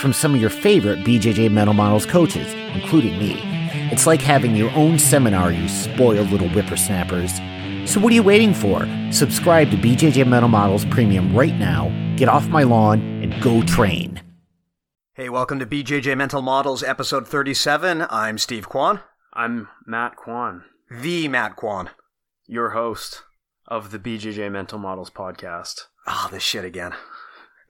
from some of your favorite BJJ Mental Models coaches, including me. It's like having your own seminar, you spoiled little whippersnappers. So what are you waiting for? Subscribe to BJJ Mental Models Premium right now, get off my lawn, and go train. Hey, welcome to BJJ Mental Models, episode 37. I'm Steve Kwan, I'm Matt Kwan, the Matt Kwan. your host of the BJJ Mental Models podcast. Ah, this shit again.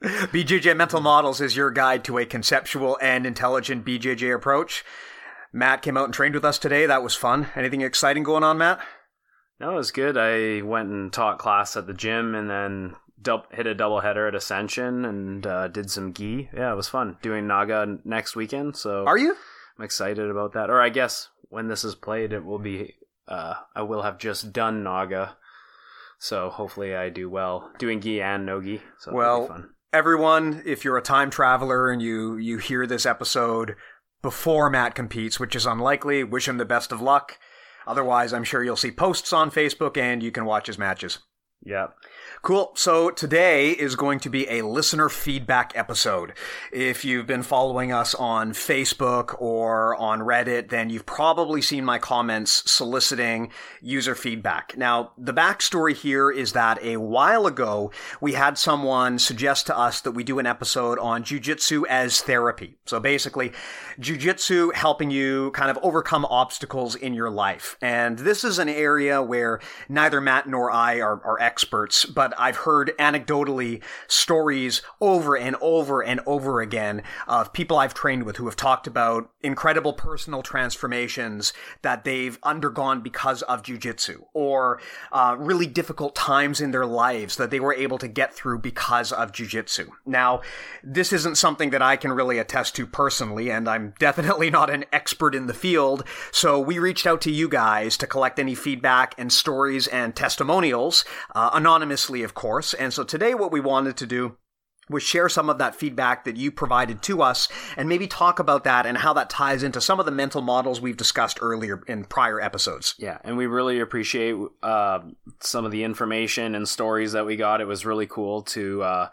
BJJ Mental Models is your guide to a conceptual and intelligent BJJ approach. Matt came out and trained with us today. That was fun. Anything exciting going on, Matt? No, it was good. I went and taught class at the gym and then dub- hit a double header at Ascension and uh, did some gi. Yeah, it was fun doing Naga next weekend. So Are you? I'm excited about that. Or I guess when this is played, it will be. Uh, I will have just done Naga. So hopefully I do well doing gi and no gi. So Well, be fun. Everyone, if you're a time traveler and you you hear this episode before Matt competes, which is unlikely, wish him the best of luck. Otherwise, I'm sure you'll see posts on Facebook and you can watch his matches. Yeah. Cool. So today is going to be a listener feedback episode. If you've been following us on Facebook or on Reddit, then you've probably seen my comments soliciting user feedback. Now, the backstory here is that a while ago, we had someone suggest to us that we do an episode on jujitsu as therapy. So basically, jujitsu helping you kind of overcome obstacles in your life. And this is an area where neither Matt nor I are, are experts, but I've heard anecdotally stories over and over and over again of people I've trained with who have talked about incredible personal transformations that they've undergone because of jujitsu or uh, really difficult times in their lives that they were able to get through because of jujitsu. Now, this isn't something that I can really attest to personally, and I'm definitely not an expert in the field. So we reached out to you guys to collect any feedback and stories and testimonials, uh, anonymously, of course. And so today, what we wanted to do was share some of that feedback that you provided to us and maybe talk about that and how that ties into some of the mental models we've discussed earlier in prior episodes. Yeah, and we really appreciate uh, some of the information and stories that we got. It was really cool to uh,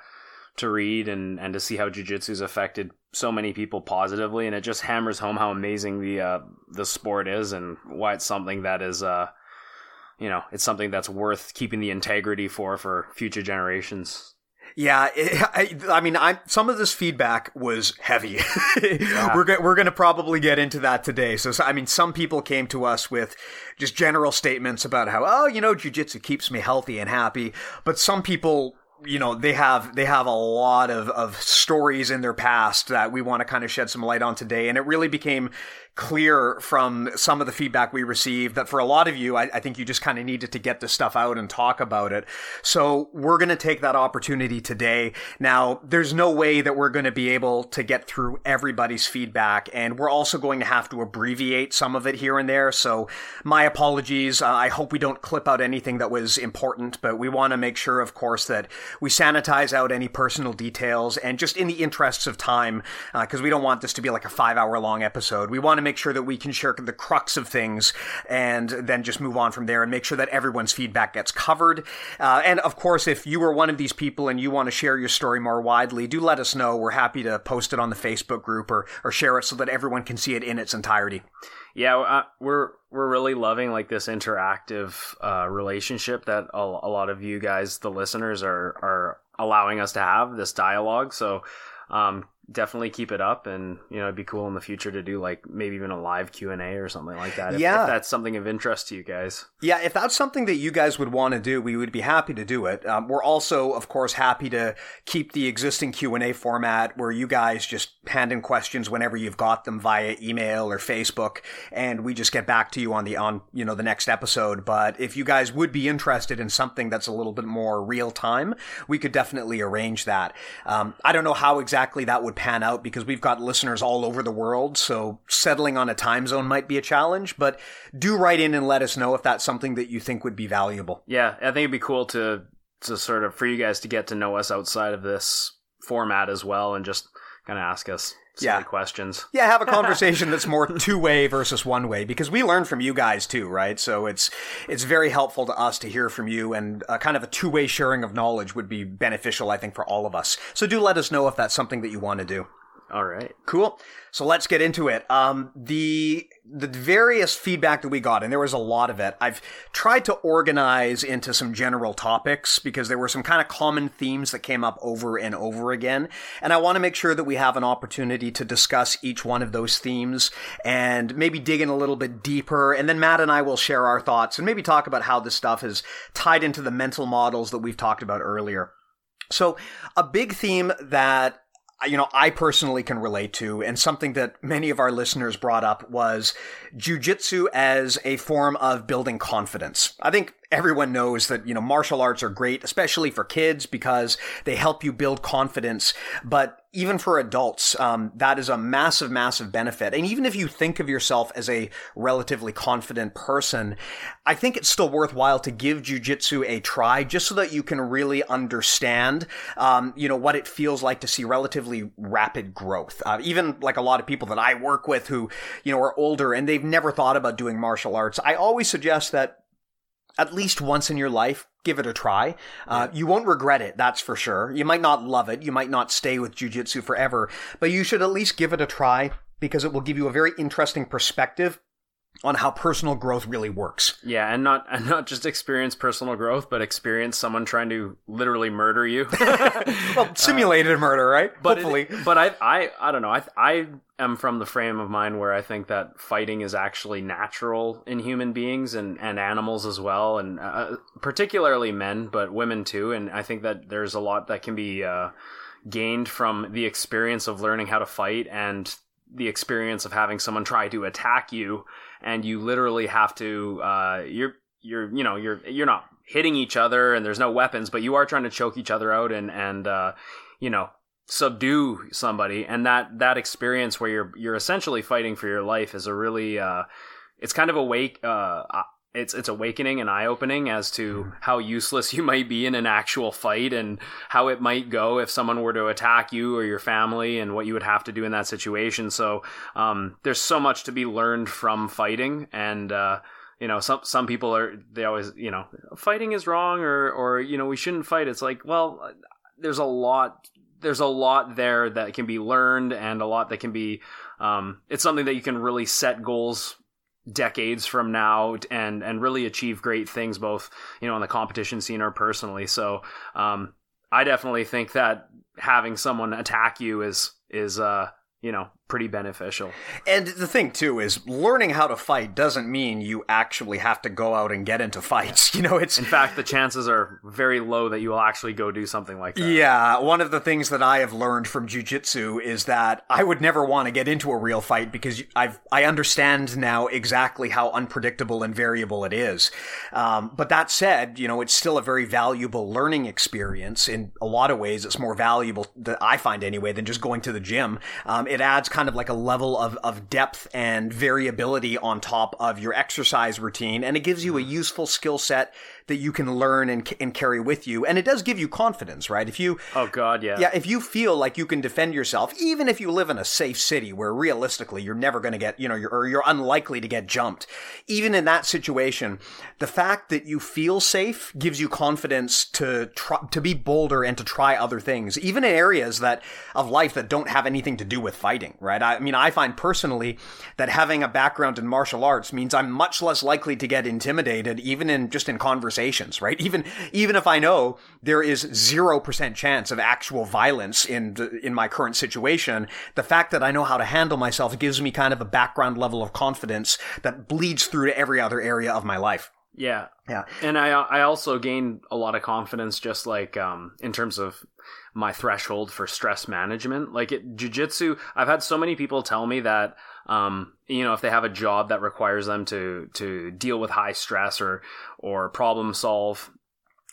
to read and, and to see how jujitsu's affected so many people positively, and it just hammers home how amazing the uh, the sport is and why it's something that is uh, you know it's something that's worth keeping the integrity for for future generations. Yeah, it, I, I mean, I, some of this feedback was heavy. We're go- we're going to probably get into that today. So, so, I mean, some people came to us with just general statements about how, oh, you know, jujitsu keeps me healthy and happy. But some people, you know, they have they have a lot of of stories in their past that we want to kind of shed some light on today. And it really became clear from some of the feedback we received that for a lot of you, I, I think you just kind of needed to get this stuff out and talk about it. So we're going to take that opportunity today. Now, there's no way that we're going to be able to get through everybody's feedback, and we're also going to have to abbreviate some of it here and there. So my apologies. Uh, I hope we don't clip out anything that was important, but we want to make sure, of course, that we sanitize out any personal details and just in the interests of time, because we don't want this to be like a five hour long episode. We want to make sure that we can share the crux of things and then just move on from there and make sure that everyone's feedback gets covered. Uh, and of course, if you are one of these people and you want to share your story more widely, do let us know. We're happy to post it on the Facebook group or, or share it so that everyone can see it in its entirety. Yeah, uh, we're we're really loving like this interactive uh, relationship that a, a lot of you guys, the listeners, are are allowing us to have this dialogue. So um, definitely keep it up, and you know it'd be cool in the future to do like maybe even a live Q and A or something like that. If, Yeah. if that's something of interest to you guys. Yeah, if that's something that you guys would want to do, we would be happy to do it. Um, we're also, of course, happy to keep the existing Q and A format where you guys just hand in questions whenever you've got them via email or Facebook, and we just get back to you on the on you know the next episode. But if you guys would be interested in something that's a little bit more real time, we could definitely arrange that. Um, I don't know how exactly that would pan out because we've got listeners all over the world. So settling on a time zone might be a challenge, but do write in and let us know if that's something that you think would be valuable. Yeah, I think it'd be cool to to sort of for you guys to get to know us outside of this format as well, and just kind of ask us Yeah. questions. Yeah, have a conversation that's more two way versus one way because we learn from you guys too, right? So it's it's very helpful to us to hear from you, and uh, kind of a two way sharing of knowledge would be beneficial, I think, for all of us. So do let us know if that's something that you want to do. All right. Cool. So let's get into it. Um, the the various feedback that we got, and there was a lot of it. I've tried to organize into some general topics because there were some kind of common themes that came up over and over again, and I want to make sure that we have an opportunity to discuss each one of those themes and maybe dig in a little bit deeper. And then Matt and I will share our thoughts and maybe talk about how this stuff is tied into the mental models that we've talked about earlier. So a big theme that you know, I personally can relate to, and something that many of our listeners brought up was jujitsu as a form of building confidence. I think everyone knows that, you know, martial arts are great, especially for kids because they help you build confidence. But even for adults, um, that is a massive, massive benefit. And even if you think of yourself as a relatively confident person, I think it's still worthwhile to give jujitsu a try just so that you can really understand, um, you know, what it feels like to see relatively rapid growth. Uh, even like a lot of people that I work with who, you know, are older and they've never thought about doing martial arts. I always suggest that at least once in your life, give it a try. Uh, you won't regret it, that's for sure. You might not love it. You might not stay with jujitsu forever, but you should at least give it a try because it will give you a very interesting perspective on how personal growth really works. Yeah, and not and not just experience personal growth, but experience someone trying to literally murder you. Well, simulated murder, right? but it- Hopefully. but I I I don't know. I I am from the frame of mind where I think that fighting is actually natural in human beings and and animals as well, and uh, particularly men, but women too. And I think that there's a lot that can be uh, gained from the experience of learning how to fight and the experience of having someone try to attack you, and you literally have to uh, you're you're you know you're you're not hitting each other and there's no weapons, but you are trying to choke each other out and and uh, you know subdue somebody. And that that experience where you're you're essentially fighting for your life is a really uh it's kind of awake uh it's it's awakening and eye opening as to how useless you might be in an actual fight and how it might go if someone were to attack you or your family and what you would have to do in that situation. So um, there's so much to be learned from fighting and. Uh, you know, some some people are they always you know fighting is wrong or or you know we shouldn't fight. It's like well, there's a lot there's a lot there that can be learned and a lot that can be um, it's something that you can really set goals decades from now and and really achieve great things both you know on the competition scene or personally. So um, i definitely think that having someone attack you is is uh you know pretty beneficial And the thing too is learning how to fight doesn't mean you actually have to go out and get into fights. You know, it's in fact the chances are very low that you will actually go do something like that Yeah, one of the things that I have learned from jujitsu is that I would never want to get into a real fight because I've I understand now exactly how unpredictable and variable it is. Um, but that said, you know, it's still a very valuable learning experience. In a lot of ways, it's more valuable that I find anyway than just going to the gym. Um, it adds kind of like a level of of depth and variability on top of your exercise routine, and it gives you a mm-hmm. useful skill set that you can learn and, and carry with you. And it does give you confidence, right? If you oh god yeah yeah, if you feel like you can defend yourself, even if you live in a safe city where realistically you're never going to get, you know, you're, or you're unlikely to get jumped, even in that situation, the fact that you feel safe gives you confidence to try, to be bolder and to try other things, even in areas that of life that don't have anything to do with fighting, right? I mean, I find personally that having a background in martial arts means I'm much less likely to get intimidated, even in just in conversations, right? Even even if I know there is zero percent chance of actual violence in in my current situation, the fact that I know how to handle myself gives me kind of a background level of confidence that bleeds through to every other area of my life. yeah Yeah. and I I also gained a lot of confidence just like um in terms of my threshold for stress management. Like it jujitsu, I've had so many people tell me that um you know if they have a job that requires them to to deal with high stress or or problem solve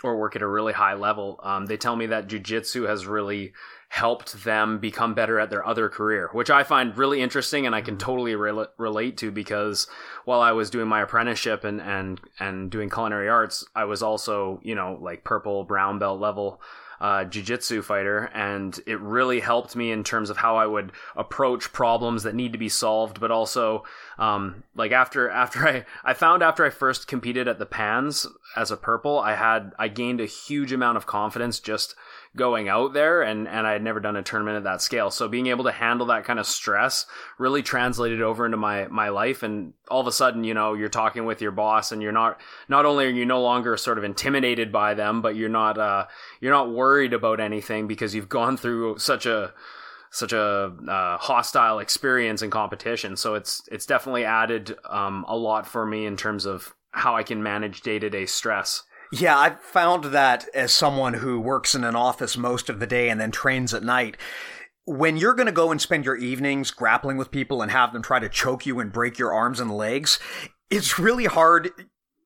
or work at a really high level, um, they tell me that jujitsu has really helped them become better at their other career, which I find really interesting and I can totally re- relate to because while I was doing my apprenticeship and, and, and doing culinary arts, I was also, you know, like purple, brown belt level uh, jiu-jitsu fighter and it really helped me in terms of how i would approach problems that need to be solved but also um, like after after i i found after i first competed at the pans as a purple i had i gained a huge amount of confidence just going out there and and I had never done a tournament at that scale. So being able to handle that kind of stress really translated over into my my life and all of a sudden, you know, you're talking with your boss and you're not not only are you no longer sort of intimidated by them, but you're not uh you're not worried about anything because you've gone through such a such a uh, hostile experience and competition. So it's it's definitely added um, a lot for me in terms of how I can manage day to day stress. Yeah, I've found that as someone who works in an office most of the day and then trains at night, when you're going to go and spend your evenings grappling with people and have them try to choke you and break your arms and legs, it's really hard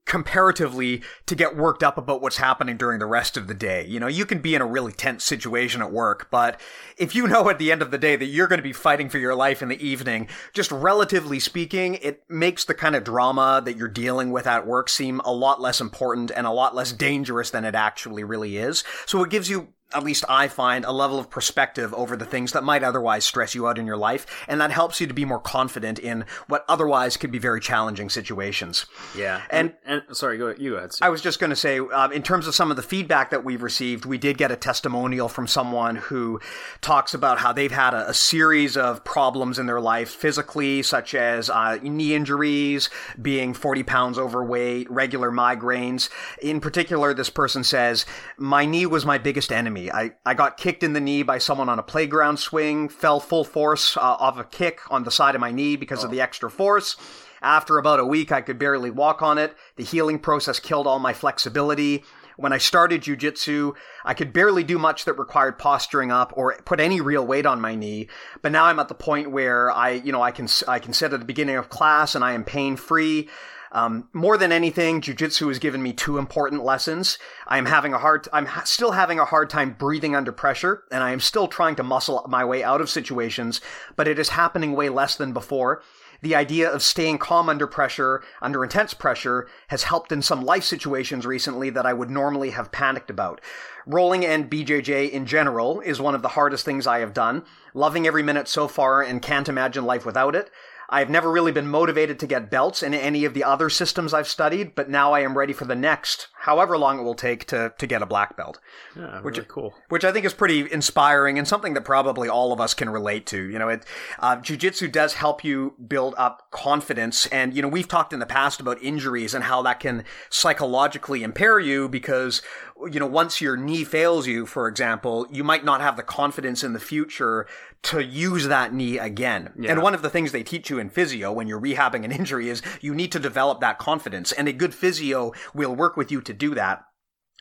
comparatively to get worked up about what's happening during the rest of the day. You know, you can be in a really tense situation at work, but if you know at the end of the day that you're going to be fighting for your life in the evening, just relatively speaking, it makes the kind of drama that you're dealing with at work seem a lot less important and a lot less dangerous than it actually really is. So it gives you at least I find, a level of perspective over the things that might otherwise stress you out in your life. And that helps you to be more confident in what otherwise could be very challenging situations. Yeah. And, and, and sorry, go you go ahead. Steve. I was just going to say, um, in terms of some of the feedback that we've received, we did get a testimonial from someone who talks about how they've had a, a series of problems in their life physically, such as uh, knee injuries, being 40 pounds overweight, regular migraines. In particular, this person says, my knee was my biggest enemy me. I, I got kicked in the knee by someone on a playground swing, fell full force uh, off a kick on the side of my knee because oh. of the extra force. After about a week, I could barely walk on it. The healing process killed all my flexibility. When I started jujitsu, I could barely do much that required posturing up or put any real weight on my knee. But now I'm at the point where I, you know, I can, I can sit at the beginning of class and I am pain free. Um, more than anything, jujitsu has given me two important lessons. I am having a hard, I'm ha- still having a hard time breathing under pressure, and I am still trying to muscle my way out of situations, but it is happening way less than before. The idea of staying calm under pressure, under intense pressure, has helped in some life situations recently that I would normally have panicked about. Rolling and BJJ in general is one of the hardest things I have done. Loving every minute so far and can't imagine life without it. I've never really been motivated to get belts in any of the other systems I've studied, but now I am ready for the next, however long it will take to, to get a black belt. Yeah, which, really cool. Which I think is pretty inspiring and something that probably all of us can relate to. You know, it, uh, jujitsu does help you build up confidence. And, you know, we've talked in the past about injuries and how that can psychologically impair you because you know, once your knee fails you, for example, you might not have the confidence in the future to use that knee again. Yeah. And one of the things they teach you in physio when you're rehabbing an injury is you need to develop that confidence. And a good physio will work with you to do that.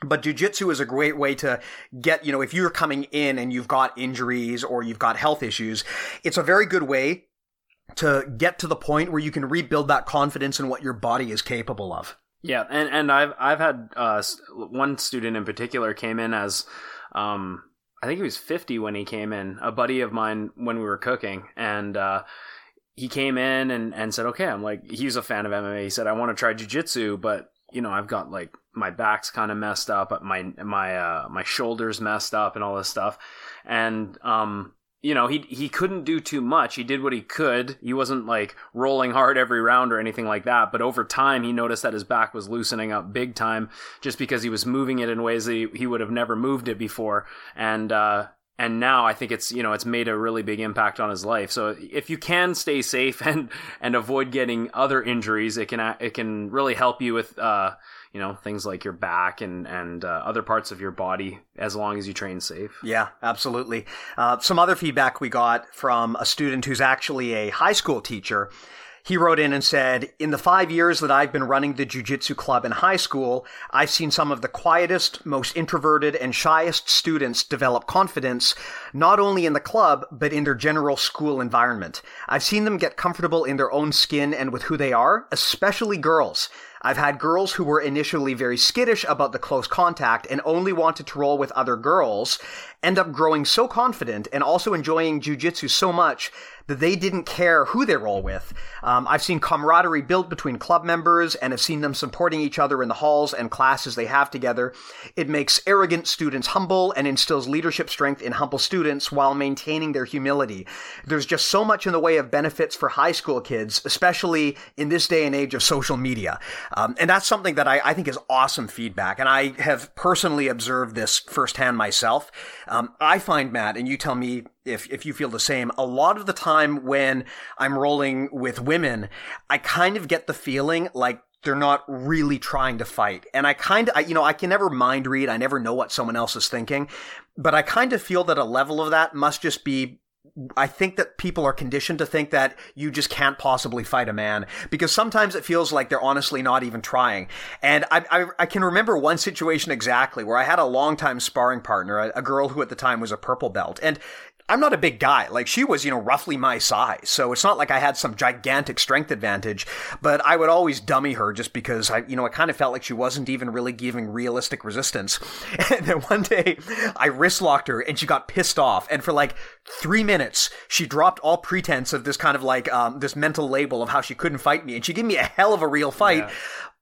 But jujitsu is a great way to get, you know, if you're coming in and you've got injuries or you've got health issues, it's a very good way to get to the point where you can rebuild that confidence in what your body is capable of. Yeah, and and I've I've had uh, one student in particular came in as um, I think he was 50 when he came in, a buddy of mine when we were cooking and uh, he came in and, and said, okay, I'm like, he's a fan of MMA. He said, I want to try jujitsu, but you know, I've got like my back's kind of messed up, my, my, uh, my shoulders messed up and all this stuff. And, um, you know, he he couldn't do too much. He did what he could. He wasn't like rolling hard every round or anything like that. But over time, he noticed that his back was loosening up big time, just because he was moving it in ways that he, he would have never moved it before. And uh, and now I think it's you know it's made a really big impact on his life. So if you can stay safe and and avoid getting other injuries, it can it can really help you with. Uh, you know things like your back and and uh, other parts of your body as long as you train safe. Yeah, absolutely. Uh, some other feedback we got from a student who's actually a high school teacher. He wrote in and said, In the five years that I've been running the Jiu-Jitsu club in high school, I've seen some of the quietest, most introverted, and shyest students develop confidence, not only in the club, but in their general school environment. I've seen them get comfortable in their own skin and with who they are, especially girls. I've had girls who were initially very skittish about the close contact and only wanted to roll with other girls end up growing so confident and also enjoying jujitsu so much that they didn't care who they roll with. Um, I've seen camaraderie built between club members and have seen them supporting each other in the halls and classes they have together. It makes arrogant students humble and instills leadership strength in humble students while maintaining their humility. There's just so much in the way of benefits for high school kids, especially in this day and age of social media. Um, and that's something that I, I, think is awesome feedback. And I have personally observed this firsthand myself. Um, I find, Matt, and you tell me if if you feel the same. A lot of the time when I'm rolling with women, I kind of get the feeling like they're not really trying to fight. And I kind of, you know, I can never mind read. I never know what someone else is thinking, but I kind of feel that a level of that must just be I think that people are conditioned to think that you just can't possibly fight a man because sometimes it feels like they're honestly not even trying. And I, I, I can remember one situation exactly where I had a longtime sparring partner, a, a girl who at the time was a purple belt. And I'm not a big guy. Like she was, you know, roughly my size. So it's not like I had some gigantic strength advantage, but I would always dummy her just because I, you know, I kind of felt like she wasn't even really giving realistic resistance. And then one day I wrist locked her and she got pissed off. And for like three minutes, she dropped all pretense of this kind of like, um, this mental label of how she couldn't fight me. And she gave me a hell of a real fight. Yeah.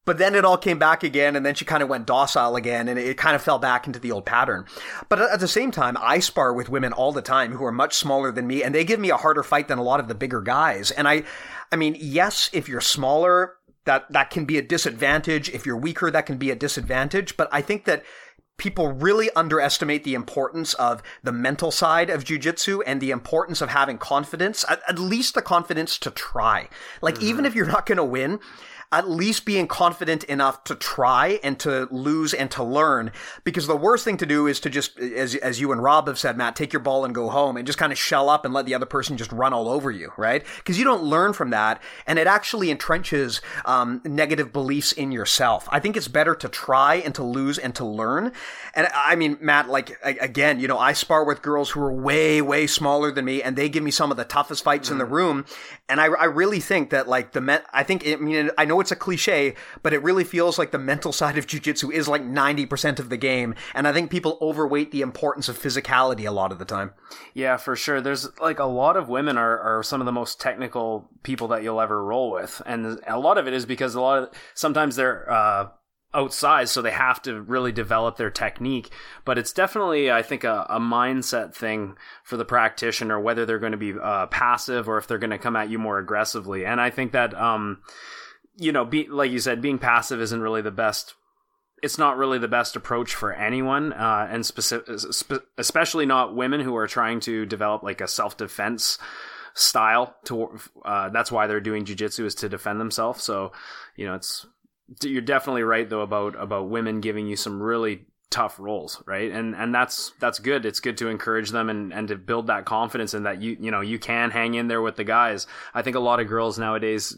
But then it all came back again, and then she kind of went docile again, and it kind of fell back into the old pattern. But at the same time, I spar with women all the time who are much smaller than me, and they give me a harder fight than a lot of the bigger guys. And I, I mean, yes, if you're smaller, that that can be a disadvantage. If you're weaker, that can be a disadvantage. But I think that people really underestimate the importance of the mental side of jujitsu and the importance of having confidence, at, at least the confidence to try. Like, mm-hmm. even if you're not going to win, at least being confident enough to try and to lose and to learn. Because the worst thing to do is to just, as, as you and Rob have said, Matt, take your ball and go home and just kind of shell up and let the other person just run all over you, right? Because you don't learn from that. And it actually entrenches um, negative beliefs in yourself. I think it's better to try and to lose and to learn. And I mean, Matt, like, again, you know, I spar with girls who are way, way smaller than me and they give me some of the toughest fights mm. in the mm. room. And I, I really think that, like, the men, I think, I mean, I know know it's a cliche, but it really feels like the mental side of jujitsu is like 90% of the game. And I think people overweight the importance of physicality a lot of the time. Yeah, for sure. There's like a lot of women are, are some of the most technical people that you'll ever roll with. And a lot of it is because a lot of, sometimes they're, uh, outsized, so they have to really develop their technique. But it's definitely, I think, a, a mindset thing for the practitioner, whether they're going to be uh, passive or if they're going to come at you more aggressively. And I think that, um, you know, be like you said, being passive isn't really the best. It's not really the best approach for anyone, uh, and specific, especially not women who are trying to develop like a self defense style. To uh, that's why they're doing jujitsu is to defend themselves. So, you know, it's you're definitely right though about about women giving you some really tough rolls right? And and that's that's good. It's good to encourage them and and to build that confidence in that you you know you can hang in there with the guys. I think a lot of girls nowadays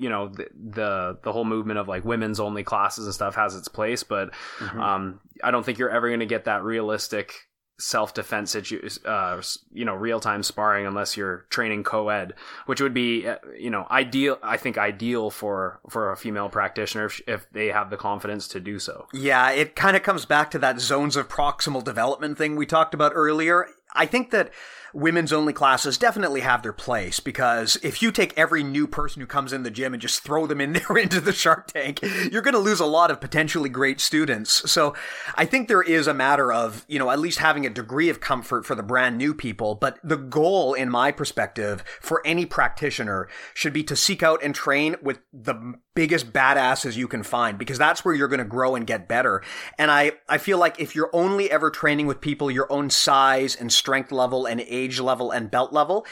you know the, the, the whole movement of like women's only classes and stuff has its place but mm-hmm. um, i don't think you're ever going to get that realistic self-defense situ- uh, you know real-time sparring unless you're training co-ed which would be uh, you know ideal i think ideal for for a female practitioner if, if they have the confidence to do so. Yeah it kind of comes back to that zones of proximal development thing we talked about earlier. I think that women's only classes definitely have their place because if you take every new person who comes in the gym and just throw them in there into the Shark Tank, you're going to lose a lot of potentially great students. So I think there is a matter of, you know, at least having a degree of comfort for the brand new people. But the goal, in my perspective, for any practitioner should be to seek out and train with the biggest badasses you can find because that's where you're going to grow and get better. And I, I feel like if you're only ever training with people your own size and strength level and age level and belt level,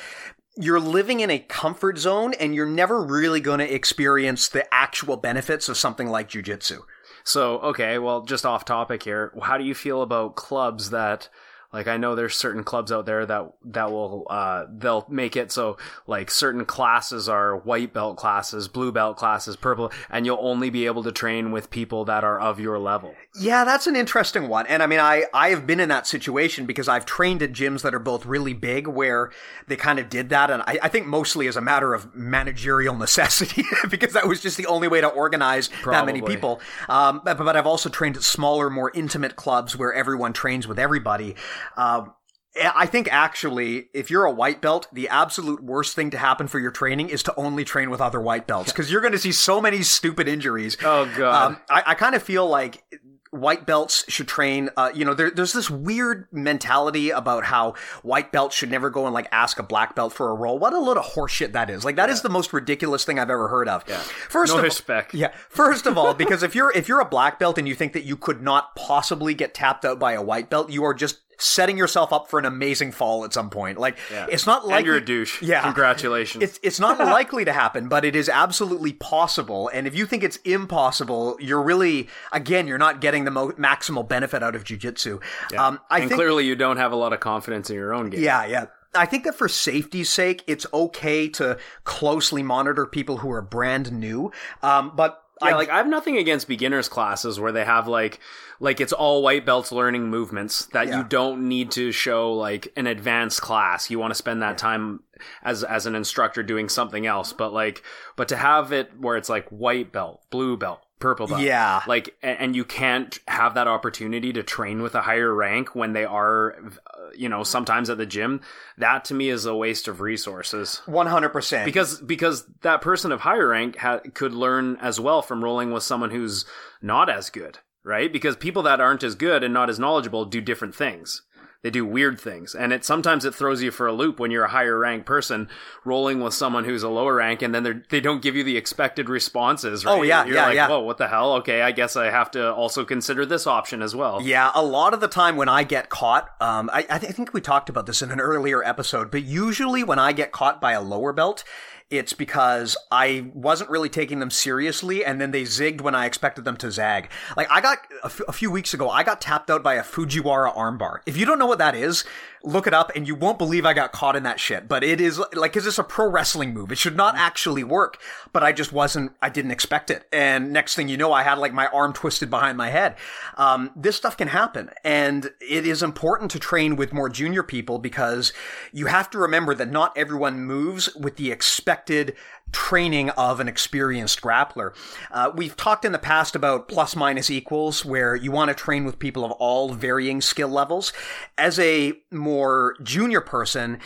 you're living in a comfort zone and you're never really going to experience the actual benefits of something like jujitsu. So, okay, well, just off topic here, how do you feel about clubs that Like I know there's certain clubs out there that that will uh they'll make it so like certain classes are white belt classes, blue belt classes, purple, and you'll only be able to train with people that are of your level. Yeah, that's an interesting one. And I mean, I, I have been in that situation because I've trained at gyms that are both really big where they kind of did that. And I, I think mostly as a matter of managerial necessity because that was just the only way to organize that many people. Um, but, but I've also trained at smaller, more intimate clubs where everyone trains with everybody. Um, I think actually, if you're a white belt, the absolute worst thing to happen for your training is to only train with other white belts because you're going to see so many stupid injuries. Oh god. Um, I, I kind of feel like white belts should train. Uh, you know, there, there's this weird mentality about how white belts should never go and like ask a black belt for a roll. What a load of horseshit that is! Like that is the most ridiculous thing I've ever heard of. Yeah. First no of respect. yeah. First of all, because if you're if you're a black belt and you think that you could not possibly get tapped out by a white belt, you are just setting yourself up for an amazing fall at some point. Like it's not like you're a douche. Yeah. Congratulations. It's it's not likely to happen, but it is absolutely possible. And if you think it's impossible, you're really again you're not getting the mo- maximal benefit out of jujitsu. Um, I and think clearly you don't have a lot of confidence in your own game. yeah, yeah. I think that for safety's sake, it's okay to closely monitor people who are brand new. Um, but Yeah, I like I have nothing against beginners classes where they have like like it's all white belts learning movements that Yeah. you don't need to show like an advanced class. You want to spend that time as as an instructor doing something else, but like but to have it where it's like white belt, blue belt, purple belt. Yeah. Like and you can't have that opportunity to train with a higher rank when they are uh, you know sometimes at the gym. That to me is a waste of resources one hundred percent because because that person of higher rank ha- could learn as well from rolling with someone who's not as good, right? Because people that aren't as good and not as knowledgeable do different things. They do weird things, and it sometimes it throws you for a loop when you're a higher rank person rolling with someone who's a lower rank, and then they they don't give you the expected responses. Right? Oh, yeah, you're yeah, like, yeah. Whoa, what the hell? Okay, I guess I have to also consider this option as well. Yeah, a lot of the time when I get caught, um, I, I think we talked about this in an earlier episode, but usually when I get caught by a lower belt, it's because I wasn't really taking them seriously, and then they zigged when I expected them to zag. Like I got a, f- a few weeks ago, I got tapped out by a Fujiwara armbar. If you don't know what that is, look it up, and you won't believe I got caught in that shit. But it is like, is this a pro wrestling move? It should not actually work, but I just wasn't. I didn't expect it, and next thing you know, I had like my arm twisted behind my head. Um, this stuff can happen, and it is important to train with more junior people because you have to remember that not everyone moves with the expected training of an experienced grappler. Uh, we've talked in the past about plus minus equals, where you want to train with people of all varying skill levels. As a more junior person,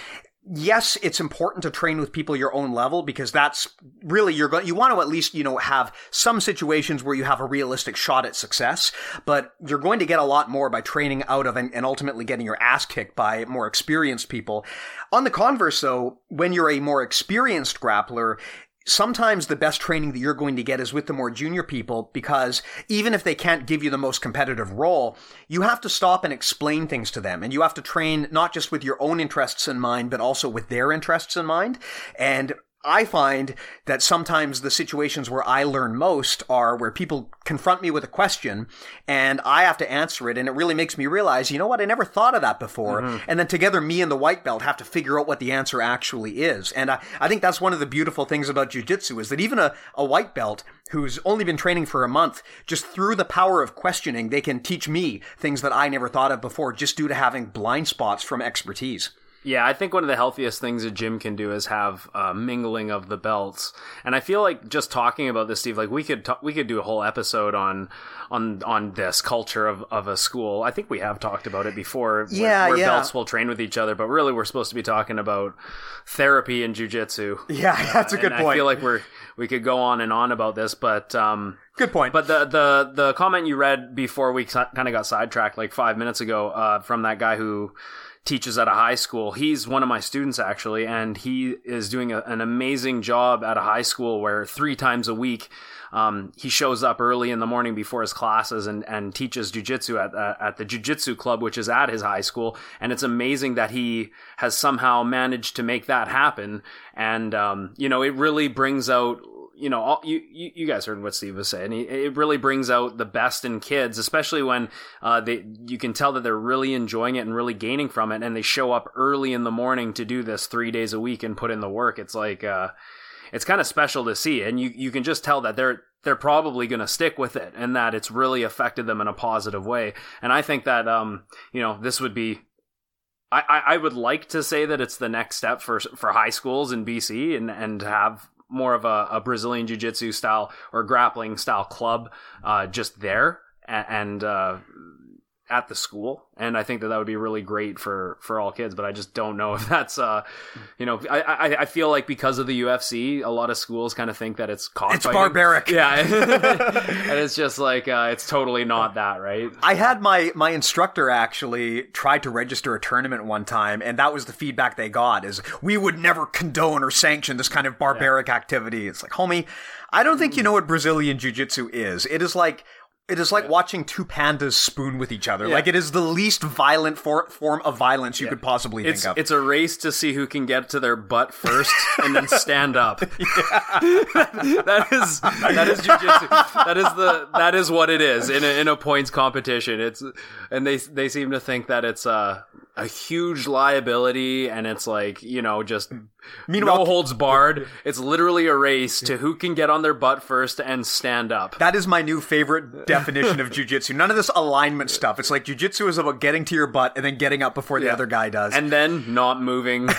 yes, it's important to train with people your own level because that's really you're going. You want to at least you know have some situations where you have a realistic shot at success, but you're going to get a lot more by training out of and, and ultimately getting your ass kicked by more experienced people. On the converse, though, when you're a more experienced grappler. Sometimes the best training that you're going to get is with the more junior people because even if they can't give you the most competitive roll, you have to stop and explain things to them. And you have to train not just with your own interests in mind, but also with their interests in mind. And I find that sometimes the situations where I learn most are where people confront me with a question and I have to answer it. And it really makes me realize, you know what? I never thought of that before. Mm-hmm. And then together, me and the white belt have to figure out what the answer actually is. And I, I think that's one of the beautiful things about jujitsu is that even a, a white belt who's only been training for a month, just through the power of questioning, they can teach me things that I never thought of before just due to having blind spots from expertise. Yeah, I think one of the healthiest things a gym can do is have uh, mingling of the belts, and I feel like just talking about this, Steve, like we could ta- we could do a whole episode on on on this culture of, of a school. I think we have talked about it before. Yeah, where, yeah. belts will train with each other, but really we're supposed to be talking about therapy and jujitsu. Yeah, that's a good and point. I feel like we're we could go on and on about this, but um, good point. but the the the comment you read before we kind of got sidetracked like five minutes ago uh, from that guy who teaches at a high school. He's one of my students actually, and he is doing a, an amazing job at a high school where three times a week. Um, he shows up early in the morning before his classes and, and teaches jujitsu at, uh, at the jujitsu club, which is at his high school. And it's amazing that he has somehow managed to make that happen. And, um, you know, it really brings out, you know, all, you, you guys heard what Steve was saying. It really brings out the best in kids, especially when uh, they you can tell that they're really enjoying it and really gaining from it, and they show up early in the morning to do this three days a week and put in the work. It's like uh, it's kind of special to see, and you you can just tell that they're they're probably going to stick with it and that it's really affected them in a positive way. And I think that um you know this would be I, I would like to say that it's the next step for for high schools in BC and and have more of a, a Brazilian Jiu Jitsu style or grappling style club uh, just there. And uh, at the school, and I think that that would be really great for for all kids. But I just don't know if that's uh, you know, I I, I feel like because of the UFC, a lot of schools kind of think that it's It's barbaric, yeah, and it's just like uh, it's totally not that, right? I had my my instructor actually tried to register a tournament one time, and that was the feedback they got: is we would never condone or sanction this kind of barbaric yeah. activity. It's like, homie, I don't think you know what Brazilian Jiu Jitsu is. It is like it is like yeah. watching two pandas spoon with each other. Yeah. Like it is the least violent for- form of violence you yeah. could possibly it's, think of. It's a race to see who can get to their butt first and then stand up. that is that is jujitsu. That is the that is what it is in a, in a points competition. It's and they they seem to think that it's uh a huge liability and it's like you know just hmm. Meanwhile, no holds barred. It's literally a race to who can get on their butt first and stand up. That is my new favorite definition of jujitsu. None of this alignment stuff. It's like jujitsu is about getting to your butt and then getting up before the yeah. other guy does, and then not moving.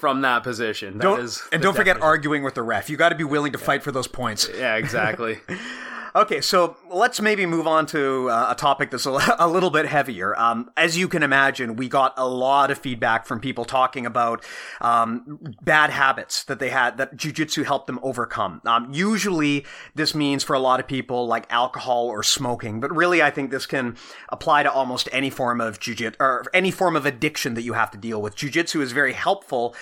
from that position. That don't, and don't definition. forget arguing with the ref. You got to be willing to yeah. fight for those points. Yeah, exactly. Okay, so let's maybe move on to uh, a topic that's a, little bit heavier. Um, as you can imagine, we got a lot of feedback from people talking about um, bad habits that they had that jujitsu helped them overcome. Um, usually, this means for a lot of people like alcohol or smoking, but really, I think this can apply to almost any form of jujitsu or any form of addiction that you have to deal with. Jujitsu is very helpful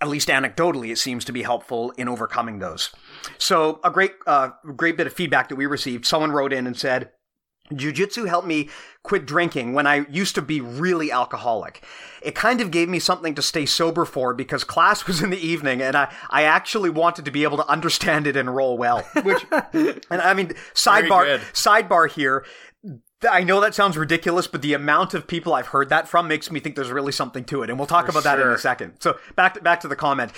at least anecdotally, it seems to be helpful in overcoming those. So a great, uh, great bit of feedback that we received. Someone wrote in and said, Jiu-jitsu helped me quit drinking when I used to be really alcoholic. It kind of gave me something to stay sober for because class was in the evening and I, I actually wanted to be able to understand it and roll well. Which, and I mean, sidebar, sidebar here. I know that sounds ridiculous, but the amount of people I've heard that from makes me think there's really something to it. And we'll talk For about sure. that in a second. So back to, back to the comment.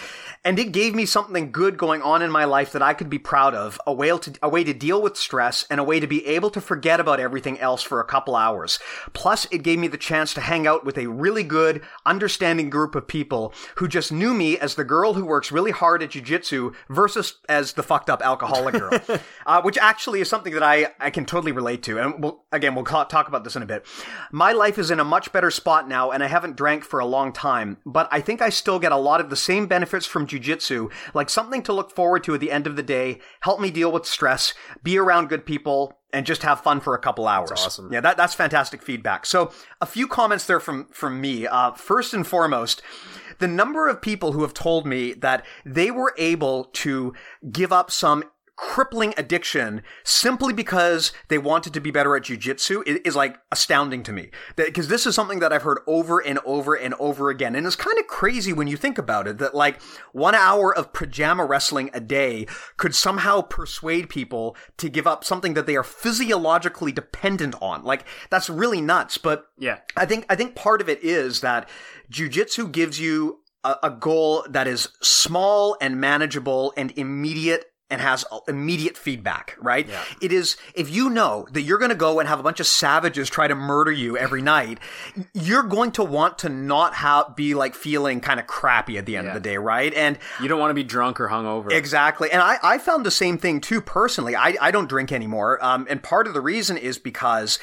And it gave me something good going on in my life that I could be proud of, a way to, a way to deal with stress and a way to be able to forget about everything else for a couple hours. Plus, it gave me the chance to hang out with a really good, understanding group of people who just knew me as the girl who works really hard at jujitsu versus as the fucked up alcoholic girl. uh, which actually is something that I, I can totally relate to. And we'll, again, again, we'll talk about this in a bit. My life is in a much better spot now, and I haven't drank for a long time, but I think I still get a lot of the same benefits from jujitsu, like something to look forward to at the end of the day, help me deal with stress, be around good people, and just have fun for a couple hours. That's awesome. Yeah, that, that's fantastic feedback. So a few comments there from, from me. Uh, first and foremost, the number of people who have told me that they were able to give up some crippling addiction simply because they wanted to be better at jujitsu is like astounding to me. Because this is something that I've heard over and over and over again. And it's kind of crazy when you think about it that like one hour of pajama wrestling a day could somehow persuade people to give up something that they are physiologically dependent on. Like that's really nuts. But yeah, I think, I think part of it is that jujitsu gives you a, a goal that is small and manageable and immediate and has immediate feedback, right? Yeah. It is, if you know that you're going to go and have a bunch of savages try to murder you every night, you're going to want to not have, be like feeling kind of crappy at the end yeah. of the day, right? And you don't want to be drunk or hungover. Exactly. And I, I found the same thing too, personally. I, I don't drink anymore. Um, and part of the reason is because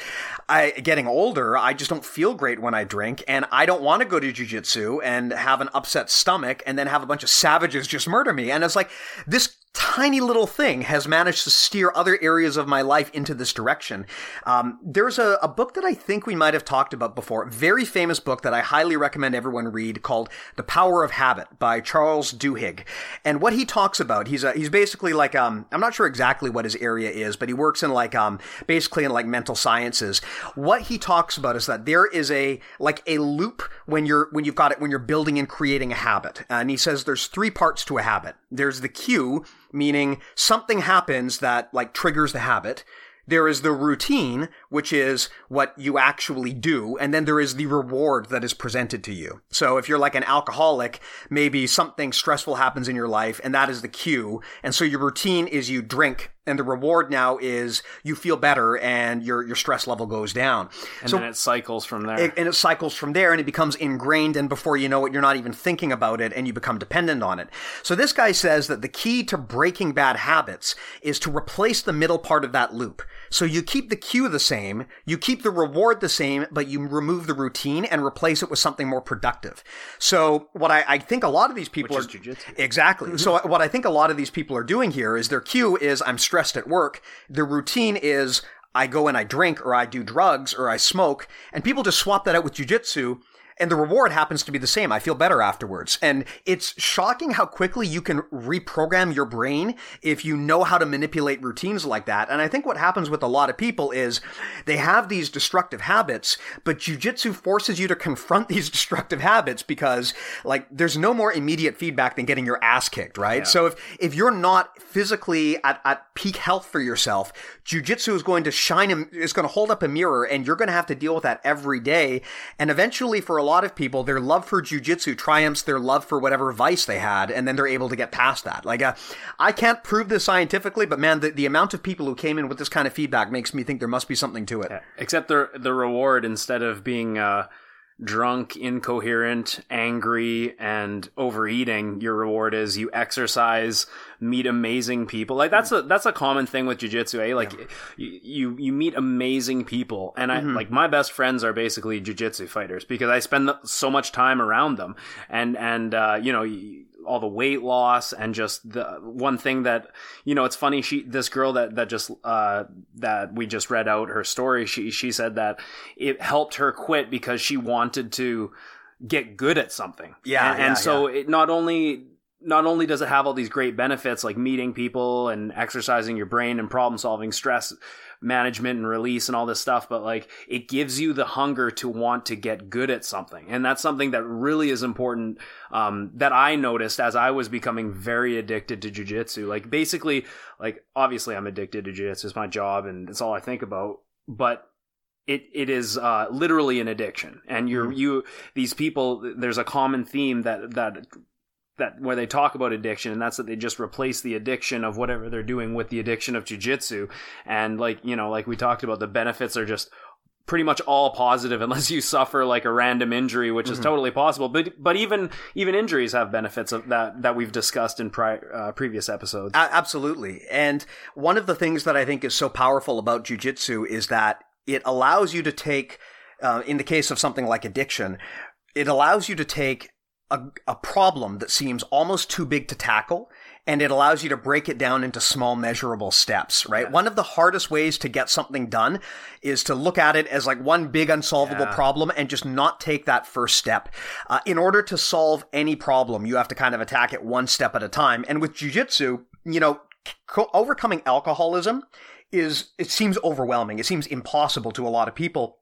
I, getting older, I just don't feel great when I drink and I don't want to go to jujitsu and have an upset stomach and then have a bunch of savages just murder me. And it's like, this tiny little thing has managed to steer other areas of my life into this direction. Um, there's a, a, book that I think we might have talked about before, very famous book that I highly recommend everyone read called The Power of Habit by Charles Duhigg. And what he talks about, he's a, he's basically like, um, I'm not sure exactly what his area is, but he works in like, um, basically in like mental sciences. What he talks about is that there is a, like a loop when you're, when you've got it, when you're building and creating a habit. And he says there's three parts to a habit. There's the cue, meaning something happens that like triggers the habit. There is the routine, which is what you actually do, and then there is the reward that is presented to you. So if you're like an alcoholic, maybe something stressful happens in your life, and that is the cue. And so your routine is you drink and the reward now is you feel better and your your stress level goes down. And so then it cycles from there. it, and it cycles from there and it becomes ingrained and before you know it you're not even thinking about it and you become dependent on it. So this guy says that the key to breaking bad habits is to replace the middle part of that loop. So you keep the cue the same, you keep the reward the same, but you remove the routine and replace it with something more productive. So what I, I think a lot of these people Which are. Exactly. Mm-hmm. so what I think a lot of these people are doing here is their cue is I'm stressed at work. Their routine is I go and I drink or I do drugs or I smoke, and people just swap that out with jujitsu. And the reward happens to be the same. I feel better afterwards. And it's shocking how quickly you can reprogram your brain if you know how to manipulate routines like that. And I think what happens with a lot of people is they have these destructive habits, but jujitsu forces you to confront these destructive habits because like there's no more immediate feedback than getting your ass kicked, right? So if, if you're not physically at, at peak health for yourself, jujitsu is going to shine, is going to hold up a mirror and you're going to have to deal with that every day. And eventually for a lot of people, their love for jujitsu triumphs their love for whatever vice they had. And then they're able to get past that. Like, uh, I can't prove this scientifically, but man, the, the amount of people who came in with this kind of feedback makes me think there must be something to it. Except the the reward instead of being uh, drunk, incoherent, angry, and overeating, your reward is you exercise, meet amazing people. Like that's a that's a common thing with jujitsu. Eh? Like you, you you meet amazing people, and I like my best friends are basically jujitsu fighters because I spend so much time around them, and and uh, you know. y- all the weight loss and just the one thing that you know it's funny she this girl that that just uh that we just read out her story she she said that it helped her quit because she wanted to get good at something. Yeah, and, yeah, and so it not only not only does it have all these great benefits like meeting people and exercising your brain and problem solving stress management and release and all this stuff but like it gives you the hunger to want to get good at something. And that's something that really is important um, that i noticed as i was becoming very addicted to jiu-jitsu like basically like obviously i'm addicted to jiu-jitsu it's my job and it's all i think about but it it is uh, literally an addiction. And you're you these people there's a common theme that that that where they talk about addiction and that's that they just replace the addiction of whatever they're doing with the addiction of jujitsu and like you know like we talked about the benefits are just pretty much all positive unless you suffer like a random injury which is totally possible. But but even even injuries have benefits of that that we've discussed in pri- uh, previous episodes. Absolutely. And one of the things that I think is so powerful about jujitsu is that it allows you to take, uh, in the case of something like addiction, it allows you to take a, a problem that seems almost too big to tackle. And it allows you to break it down into small measurable steps, right? One of the hardest ways to get something done is to look at it as like one big unsolvable Yeah. problem and just not take that first step. Uh, in order to solve any problem, you have to kind of attack it one step at a time. And with jujitsu, you know, co- overcoming alcoholism is, it seems overwhelming. It seems impossible to a lot of people.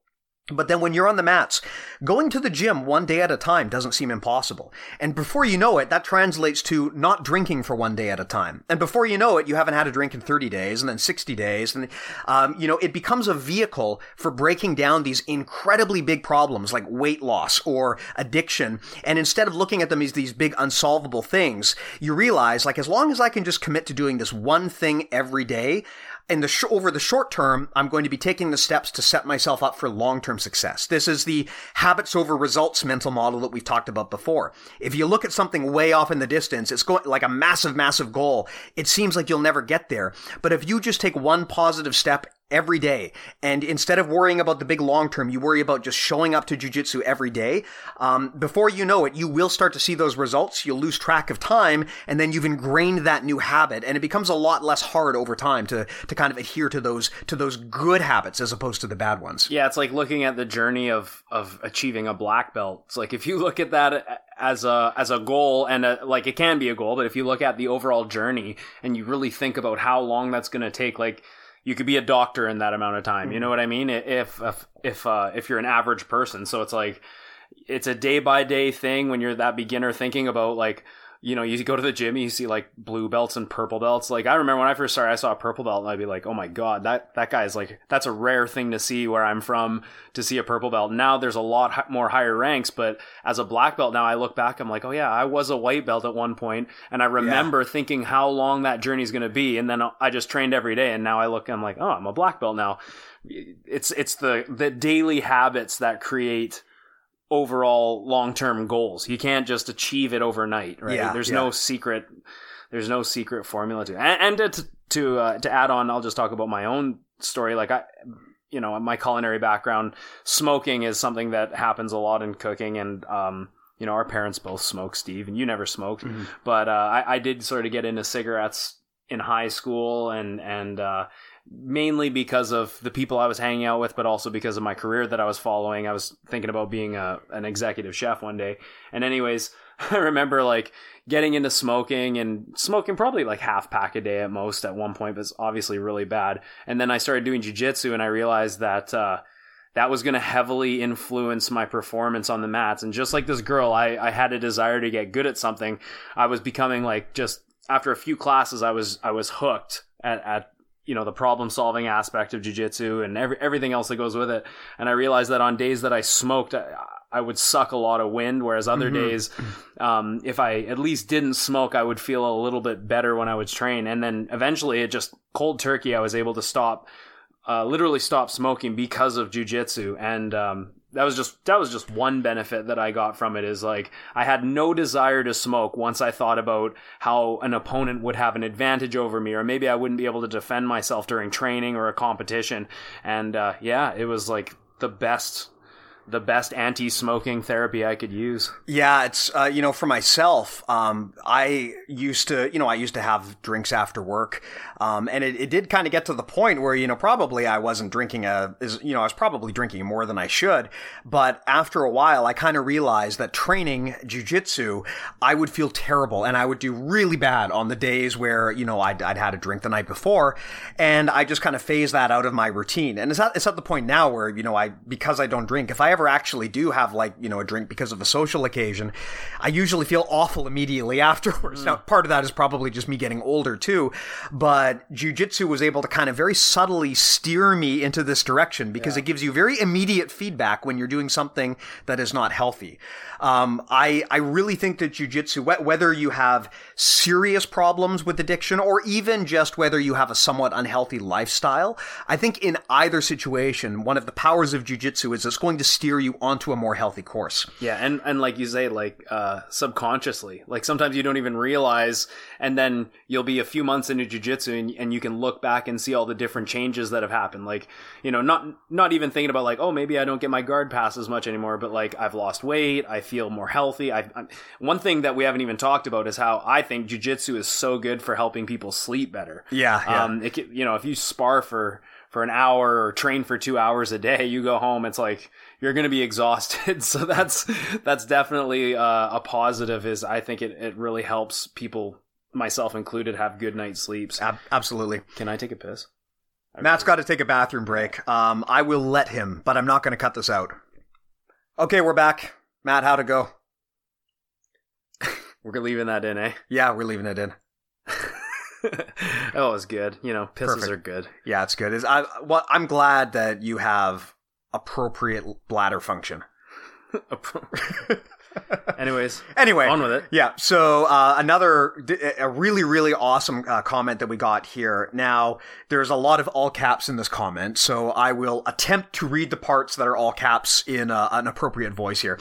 But then when you're on the mats, going to the gym one day at a time doesn't seem impossible. And before you know it, that translates to not drinking for one day at a time. And before you know it, you haven't had a drink in 30 days and then 60 days. And, um, you know, it becomes a vehicle for breaking down these incredibly big problems like weight loss or addiction. And instead of looking at them as these big unsolvable things, you realize like as long as I can just commit to doing this one thing every day, in the sh- over the short term, I'm going to be taking the steps to set myself up for long-term success. This is the habits over results mental model that we've talked about before. If you look at something way off in the distance, it's going like a massive, massive goal. It seems like you'll never get there. But if you just take one positive step every day. And instead of worrying about the big long term, you worry about just showing up to jujitsu every day. Um, before you know it, you will start to see those results. You'll lose track of time, and then you've ingrained that new habit, and it becomes a lot less hard over time to to kind of adhere to those to those good habits as opposed to the bad ones. Yeah, it's like looking at the journey of of achieving a black belt. It's like if you look at that as a as a goal and a, like it can be a goal, but if you look at the overall journey and you really think about how long that's going to take, like you could be a doctor in that amount of time. You know what I mean? If if if uh, if you're an average person, so it's like it's a day by day thing when you're that beginner thinking about like you know, you go to the gym, and you see like blue belts and purple belts. Like I remember when I first started, I saw a purple belt, and I'd be like, "Oh my god, that that guy is like that's a rare thing to see where I'm from to see a purple belt." Now there's a lot more higher ranks, but as a black belt now, I look back, I'm like, "Oh yeah, I was a white belt at one point," and I remember thinking how long that journey is going to be, and then I just trained every day, and now I look, I'm like, "Oh, I'm a black belt now." It's it's the the daily habits that create overall long-term goals. You can't just achieve it overnight, right? Yeah, there's yeah. no secret there's no secret formula to it. And, and to to uh, to add on, I'll just talk about my own story like I you know, my culinary background, smoking is something that happens a lot in cooking and um you know, our parents both smoke, Steve, and you never smoked, but uh, I, I did sort of get into cigarettes in high school and and uh, mainly because of the people I was hanging out with, but also because of my career that I was following. I was thinking about being a, an executive chef one day. And anyways, I remember like getting into smoking and smoking probably like half pack a day at most at one point, but it's obviously really bad. And then I started doing jujitsu and I realized that, uh, that was going to heavily influence my performance on the mats. And just like this girl, I, I had a desire to get good at something. I was becoming like just after a few classes, I was, I was hooked at, at you know the problem solving aspect of jujitsu and every, everything else that goes with it. And I realized that on days that I smoked, I, I would suck a lot of wind, whereas other days, um, if I at least didn't smoke, I would feel a little bit better when I would train. And then eventually, it just cold turkey, I was able to stop, uh, literally stop smoking because of jujitsu. And um, that was just that was just one benefit that I got from it is like I had no desire to smoke once I thought about how an opponent would have an advantage over me or maybe I wouldn't be able to defend myself during training or a competition. And uh, yeah it was like the best the best anti-smoking therapy I could use. Yeah, it's uh, you know for myself, um, I used to you know I used to have drinks after work, um, and it, it did kind of get to the point where you know probably I wasn't drinking a is you know I was probably drinking more than I should, but after a while I kind of realized that training jujitsu, I would feel terrible and I would do really bad on the days where you know I'd, I'd had a drink the night before, and I just kind of phased that out of my routine, and it's at, it's at the point now where you know I because I don't drink if I ever actually do have like, you know, a drink because of a social occasion, I usually feel awful immediately afterwards. Now, part of that is probably just me getting older too, but jujitsu was able to kind of very subtly steer me into this direction because it gives you very immediate feedback when you're doing something that is not healthy. Um, I, I really think that jujitsu, wh- whether you have serious problems with addiction or even just whether you have a somewhat unhealthy lifestyle, I think in either situation, one of the powers of jujitsu is it's going to steer you onto a more healthy course. Yeah, and and like you say, like uh, subconsciously, like sometimes you don't even realize, and then you'll be a few months into jujitsu, and and you can look back and see all the different changes that have happened. Like you know, not not even thinking about like, oh, maybe I don't get my guard pass as much anymore, but like I've lost weight, I feel more healthy. I I'm, one thing that we haven't even talked about is how I think jujitsu is so good for helping people sleep better. Yeah, yeah. Um, it, you know, if you spar for for an hour or train for two hours a day, you go home, it's like you're going to be exhausted. So that's that's definitely uh, a positive. Is I think it it really helps people, myself included, have good night sleeps. Ab- absolutely. Can I take a piss? Matt's got to take a bathroom break. Um, I will let him, but I'm not going to cut this out. Okay, we're back. Matt, how'd it go? We're leaving that in, eh? Yeah, we're leaving it in. oh, it's good. You know, pisses Perfect. are good. Yeah, it's good. Is I what I'm glad that you have appropriate bladder function. Anyways, Anyway, on with it. Yeah. So uh, another a really really awesome uh, comment that we got here. Now there's a lot of all caps in this comment, so I will attempt to read the parts that are all caps in uh, an appropriate voice here.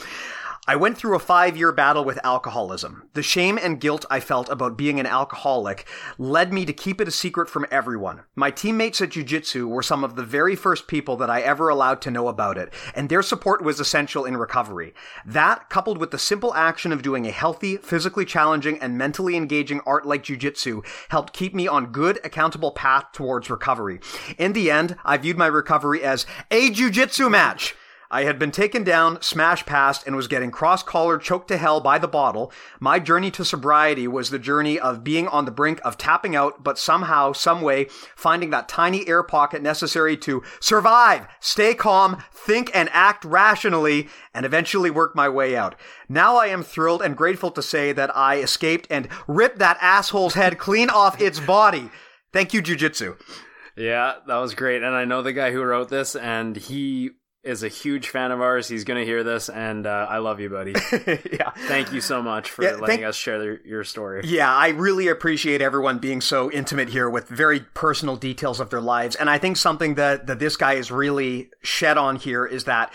I went through a five year battle with alcoholism. The shame and guilt I felt about being an alcoholic led me to keep it a secret from everyone. My teammates at Jiu Jitsu were some of the very first people that I ever allowed to know about it, and their support was essential in recovery. That, coupled with the simple action of doing a healthy, physically challenging, and mentally engaging art like Jiu Jitsu, helped keep me on good, accountable path towards recovery. In the end, I viewed my recovery as a Jiu Jitsu match. I had been taken down, smashed past, and was getting cross collared, choked to hell by the bottle. My journey to sobriety was the journey of being on the brink of tapping out, but somehow, someway, finding that tiny air pocket necessary to survive, stay calm, think and act rationally, and eventually work my way out. Now I am thrilled and grateful to say that I escaped and ripped that asshole's head clean off its body. Thank you, Jujitsu. Yeah, that was great. And I know the guy who wrote this, and he is a huge fan of ours. He's going to hear this, and uh, I love you, buddy. yeah. Thank you so much for Yeah, letting thank- us share your story. Yeah, I really appreciate everyone being so intimate here with very personal details of their lives. And I think something that, that this guy is really shed on here is that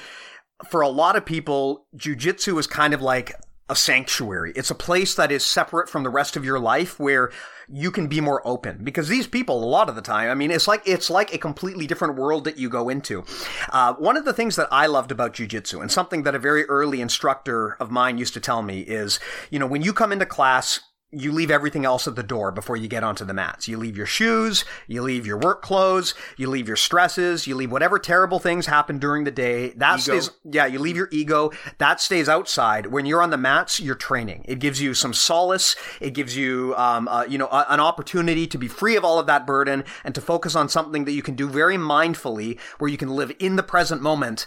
for a lot of people, jujitsu is kind of like a sanctuary. It's a place that is separate from the rest of your life where you can be more open. Because these people a lot of the time i mean it's like it's like a completely different world that you go into. Uh, one of the things that i loved about jiu-jitsu and something that a very early instructor of mine used to tell me is you know when you come into class you leave everything else at the door before you get onto the mats. You leave your shoes, you leave your work clothes, you leave your stresses, you leave whatever terrible things happen during the day. That Ego. stays, yeah, you leave your ego. That stays outside. When you're on the mats, you're training. It gives you some solace. It gives you, um, uh, you know, a, an opportunity to be free of all of that burden and to focus on something that you can do very mindfully, where you can live in the present moment.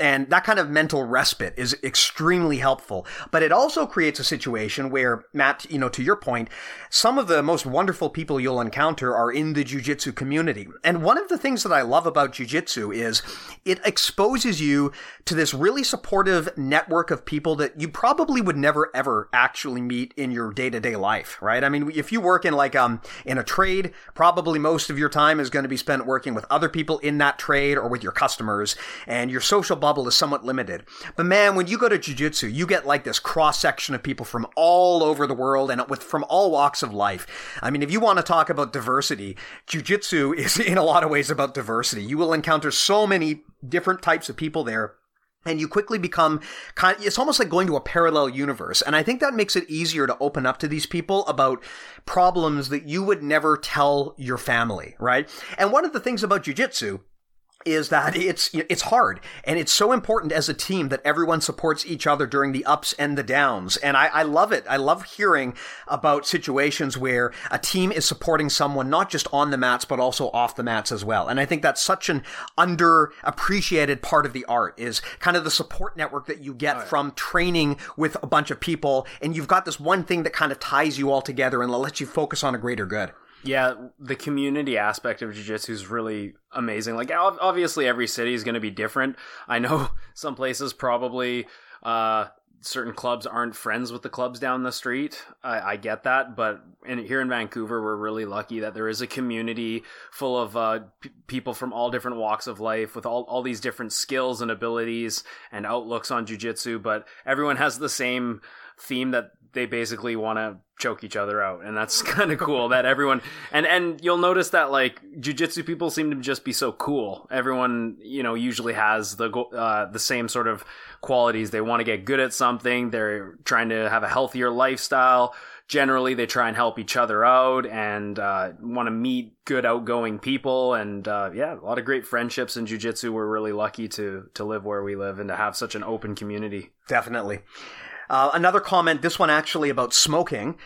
And that kind of mental respite is extremely helpful. But it also creates a situation where, Matt, you know, to your point, some of the most wonderful people you'll encounter are in the jujitsu community. And one of the things that I love about jujitsu is it exposes you to this really supportive network of people that you probably would never ever actually meet in your day to day life, right? I mean, if you work in like, um, in a trade, probably most of your time is going to be spent working with other people in that trade or with your customers and your social bubble is somewhat limited. But man, when you go to jujitsu, you get like this cross section of people from all over the world and with from all walks of life. I mean, if you want to talk about diversity, jujitsu is in a lot of ways about diversity. You will encounter so many different types of people there and you quickly become kind it's almost like going to a parallel universe and i think that makes it easier to open up to these people about problems that you would never tell your family right and one of the things about jujitsu is that it's it's hard. And it's so important as a team that everyone supports each other during the ups and the downs. And I, I love it. I love hearing about situations where a team is supporting someone not just on the mats but also off the mats as well. And I think that's such an underappreciated part of the art is kind of the support network that you get from training with a bunch of people. And you've got this one thing that kind of ties you all together and lets you focus on a greater good Yeah, the community aspect of jiu-jitsu is really amazing. Like obviously every city is going to be different. I know some places probably uh certain clubs aren't friends with the clubs down the street. I, I get that, but in, here in Vancouver, we're really lucky that there is a community full of uh, p- people from all different walks of life with all, all these different skills and abilities and outlooks on jujitsu, but everyone has the same theme that they basically want to choke each other out and that's kind of cool that everyone and and you'll notice that like jujitsu people seem to just be so cool. Everyone you know usually has the uh, the same sort of qualities. They want to get good at something they're trying to have a healthier lifestyle. Generally they try and help each other out and uh, want to meet good outgoing people and uh, yeah a lot of great friendships in jiu-jitsu. We're really lucky to to live where we live and to have such an open community. Definitely. Uh, another comment, this one actually about smoking.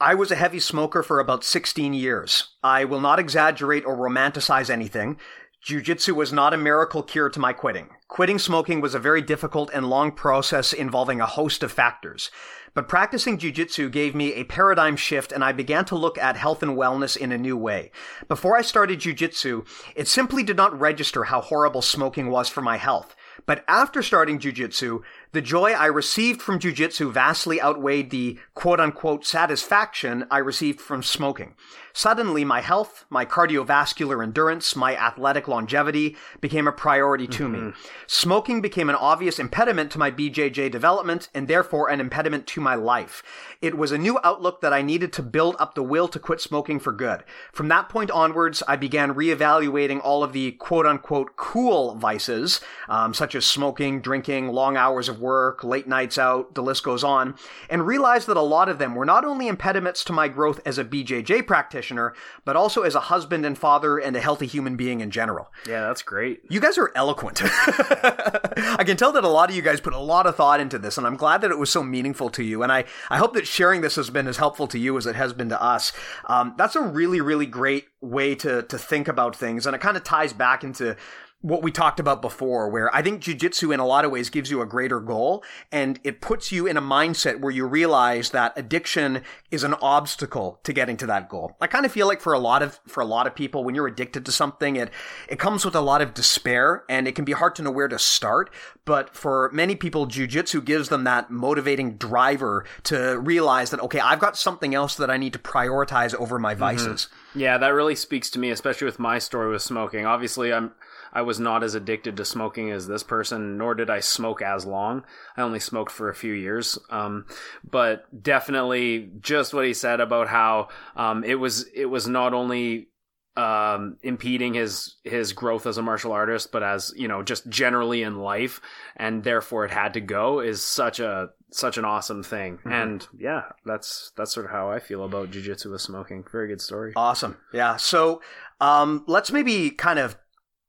I was a heavy smoker for about 16 years. I will not exaggerate or romanticize anything. Jiu-jitsu was not a miracle cure to my quitting. Quitting smoking was a very difficult and long process involving a host of factors. But practicing jiu-jitsu gave me a paradigm shift and I began to look at health and wellness in a new way. Before I started jiu-jitsu, it simply did not register how horrible smoking was for my health. But after starting jujitsu, the joy I received from jujitsu vastly outweighed the quote unquote satisfaction I received from smoking. Suddenly, my health, my cardiovascular endurance, my athletic longevity became a priority to me. Mm-hmm. Smoking became an obvious impediment to my BJJ development and therefore an impediment to my life. It was a new outlook that I needed to build up the will to quit smoking for good. From that point onwards, I began reevaluating all of the quote unquote cool vices, um, such as smoking, drinking, long hours of work, late nights out, the list goes on, and realized that a lot of them were not only impediments to my growth as a BJJ practitioner, but also as a husband and father and a healthy human being in general. Yeah, that's great. You guys are eloquent. I can tell that a lot of you guys put a lot of thought into this, and I'm glad that it was so meaningful to you. And I, I hope that sharing this has been as helpful to you as it has been to us. Um, that's a really, really great way to, to think about things. And it kind of ties back into what we talked about before, where I think jujitsu in a lot of ways gives you a greater goal and it puts you in a mindset where you realize that addiction is an obstacle to getting to that goal. I kind of feel like for a lot of, for a lot of people, when you're addicted to something, it, it comes with a lot of despair and it can be hard to know where to start. But for many people, jujitsu gives them that motivating driver to realize that, okay, I've got something else that I need to prioritize over my vices. Mm-hmm. Yeah, that really speaks to me, especially with my story with smoking. Obviously, I'm, I was not as addicted to smoking as this person, nor did I smoke as long. I only smoked for a few years. Um, but definitely just what he said about how um, it was it was not only um, impeding his his growth as a martial artist, but as you know, just generally in life, and therefore it had to go is such a such an awesome thing. Mm-hmm. And yeah, that's that's sort of how I feel about jujitsu with smoking. Very good story. Awesome. Yeah. So um, let's maybe kind of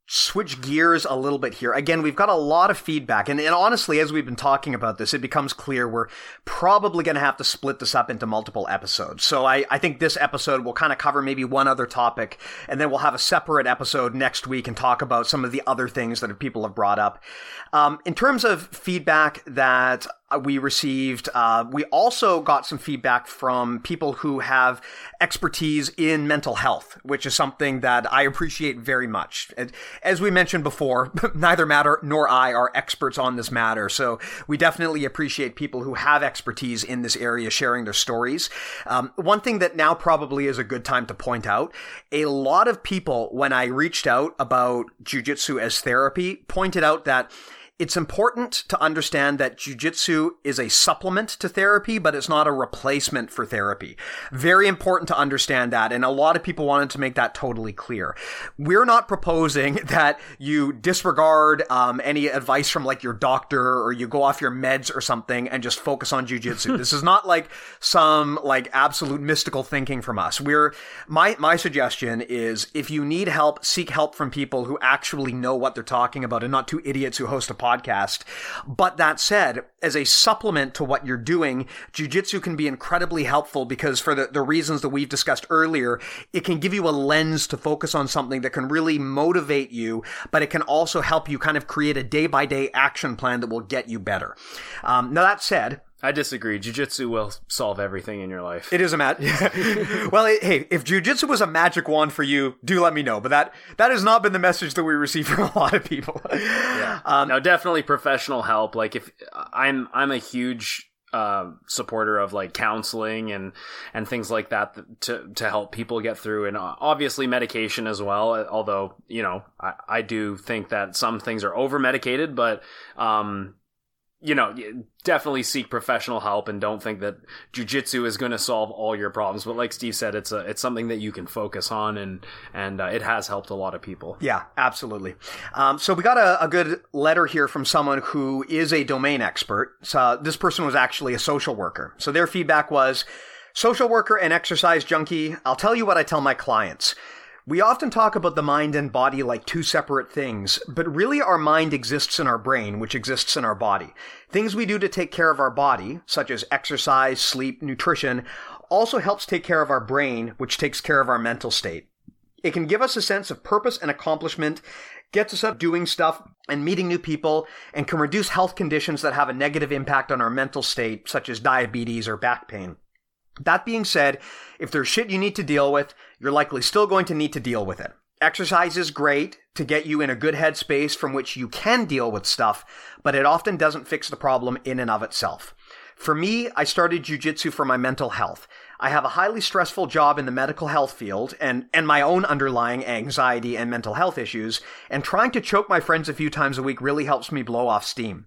switch gears a little bit here. Again, we've got a lot of feedback, and, and honestly, as we've been talking about this, it becomes clear we're probably going to have to split this up into multiple episodes. So I, I think this episode will kind of cover maybe one other topic, and then we'll have a separate episode next week and talk about some of the other things that people have brought up. Um, in terms of feedback that we received. Uh, we also got some feedback from people who have expertise in mental health, which is something that I appreciate very much. As we mentioned before, neither Matt nor I are experts on this matter, so we definitely appreciate people who have expertise in this area sharing their stories. Um, one thing that now probably is a good time to point out: a lot of people, when I reached out about jujitsu as therapy, pointed out that it's important to understand that jujitsu is a supplement to therapy, but it's not a replacement for therapy. Very important to understand that. And a lot of people wanted to make that totally clear. We're not proposing that you disregard um, any advice from like your doctor or you go off your meds or something and just focus on jujitsu. this is not like some like absolute mystical thinking from us. We're, my, my suggestion is if you need help, seek help from people who actually know what they're talking about and not two idiots who host a podcast podcast. But that said, as a supplement to what you're doing, jujitsu can be incredibly helpful because for the, the reasons that we've discussed earlier, it can give you a lens to focus on something that can really motivate you, but it can also help you kind of create a day by day action plan that will get you better. Um, now that said, I disagree. Jiu-jitsu will solve everything in your life. It is a mat. well, it, hey, if jiu-jitsu was a magic wand for you, do let me know. But that that has not been the message that we receive from a lot of people. yeah. Um, no, definitely professional help. Like if I'm I'm a huge uh, supporter of like counseling and and things like that to to help people get through and uh, obviously medication as well although you know I, I do think that some things are over medicated but um you know, definitely seek professional help and don't think that jujitsu is going to solve all your problems. But like Steve said, it's a it's something that you can focus on, and and uh, it has helped a lot of people. Yeah, absolutely. Um, so we got a, a, good letter here from someone who is a domain expert. So this person was actually a social worker. So their feedback was, social worker and exercise junkie. I'll tell you what I tell my clients. We often talk about the mind and body like two separate things, but really our mind exists in our brain, which exists in our body. Things we do to take care of our body, such as exercise, sleep, nutrition, also helps take care of our brain, which takes care of our mental state. It can give us a sense of purpose and accomplishment, gets us up doing stuff and meeting new people, and can reduce health conditions that have a negative impact on our mental state, such as diabetes or back pain. That being said, if there's shit you need to deal with, you're likely still going to need to deal with it. Exercise is great to get you in a good headspace from which you can deal with stuff, but it often doesn't fix the problem in and of itself. For me, I started jujitsu for my mental health. I have a highly stressful job in the medical health field and, and my own underlying anxiety and mental health issues, and trying to choke my friends a few times a week really helps me blow off steam.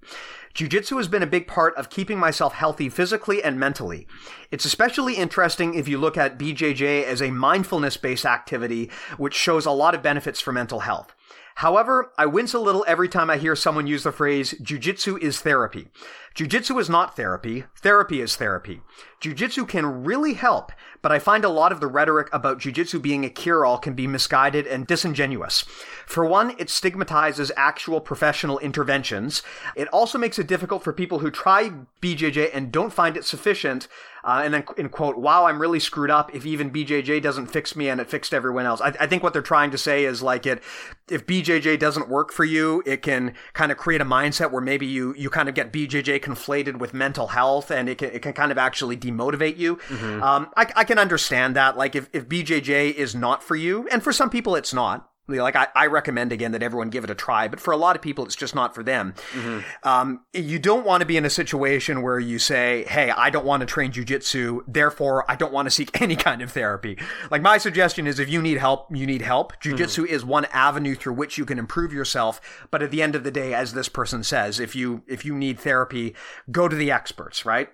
Jiu-Jitsu has been a big part of keeping myself healthy physically and mentally. It's especially interesting if you look at BJJ as a mindfulness-based activity, which shows a lot of benefits for mental health. However, I wince a little every time I hear someone use the phrase jujitsu is therapy. Jujitsu is not therapy. Therapy is therapy. Jujitsu can really help, but I find a lot of the rhetoric about jujitsu being a cure-all can be misguided and disingenuous. For one, it stigmatizes actual professional interventions. It also makes it difficult for people who try BJJ and don't find it sufficient uh, and then in quote, wow, I'm really screwed up if even BJJ doesn't fix me and it fixed everyone else. I, I think what they're trying to say is like it, if BJJ doesn't work for you, it can kind of create a mindset where maybe you, you kind of get BJJ conflated with mental health and it can, it can kind of actually demotivate you. Mm-hmm. Um, I, I can understand that. Like if, if BJJ is not for you, and for some people it's not, like I, I, recommend again that everyone give it a try, but for a lot of people, it's just not for them. Mm-hmm. Um, you don't want to be in a situation where you say, "Hey, I don't want to train jujitsu, therefore I don't want to seek any kind of therapy." Like my suggestion is, if you need help, you need help. Jujitsu mm-hmm. is one avenue through which you can improve yourself. But at the end of the day, as this person says, if you if you need therapy, go to the experts, right?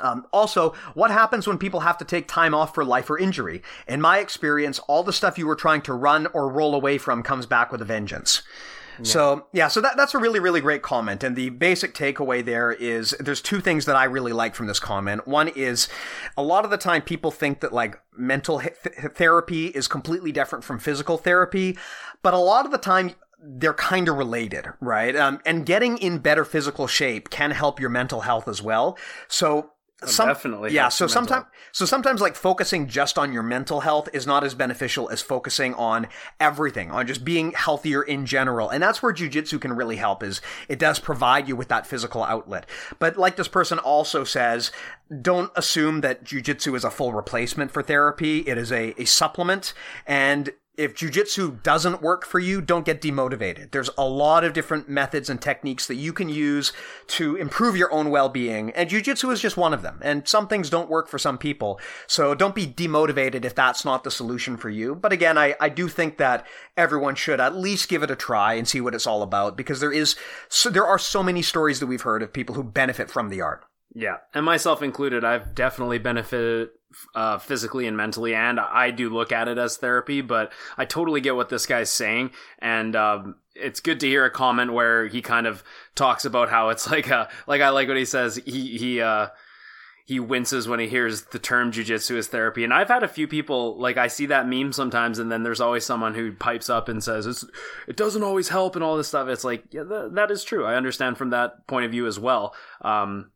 Um, also, what happens when people have to take time off for life or injury? In my experience, all the stuff you were trying to run or roll away from comes back with a vengeance. Yeah. So yeah, so that, that's a really, really great comment. And the basic takeaway there is there's two things that I really like from this comment. One is a lot of the time people think that like mental th- therapy is completely different from physical therapy, but a lot of the time they're kind of related, right? Um, and getting in better physical shape can help your mental health as well. So Oh, some, definitely. yeah so sometimes so sometimes like focusing just on your mental health is not as beneficial as focusing on everything on just being healthier in general and that's where jujitsu can really help is it does provide you with that physical outlet. But like this person also says don't assume that jujitsu is a full replacement for therapy. It is a, a supplement and if jujitsu doesn't work for you, don't get demotivated. There's a lot of different methods and techniques that you can use to improve your own well-being, and jujitsu is just one of them. And some things don't work for some people. So don't be demotivated if that's not the solution for you. But again, I, I do think that everyone should at least give it a try and see what it's all about because there is, so there are so many stories that we've heard of people who benefit from the art. Yeah, and myself included, I've definitely benefited uh, physically and mentally, and I do look at it as therapy. But I totally get what this guy's saying, and um, it's good to hear a comment where he kind of talks about how it's like a like I like what he says. He he uh, he winces when he hears the term jujitsu as therapy. And I've had a few people like I see that meme sometimes, and then there's always someone who pipes up and says it doesn't always help and all this stuff. It's like yeah, th- that is true. I understand from that point of view as well. Um,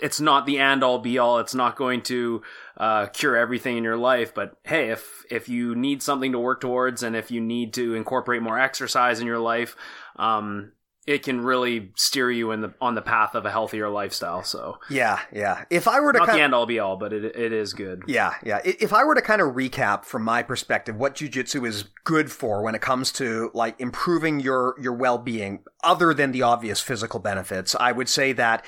it's not the end all be all. It's not going to uh, cure everything in your life. But hey, if if you need something to work towards, and if you need to incorporate more exercise in your life, um, it can really steer you in the on the path of a healthier lifestyle. So yeah, yeah. If I were to not kind the end all be all, but it it is good. Yeah, yeah. If I were to kind of recap from my perspective, what jujitsu is good for when it comes to like improving your your well being, other than the obvious physical benefits, I would say that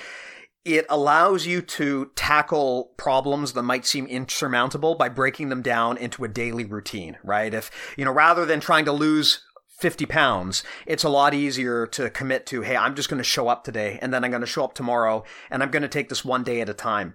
it allows you to tackle problems that might seem insurmountable by breaking them down into a daily routine, right? If, you know, rather than trying to lose 50 pounds, it's a lot easier to commit to, hey, I'm just going to show up today and then I'm going to show up tomorrow and I'm going to take this one day at a time.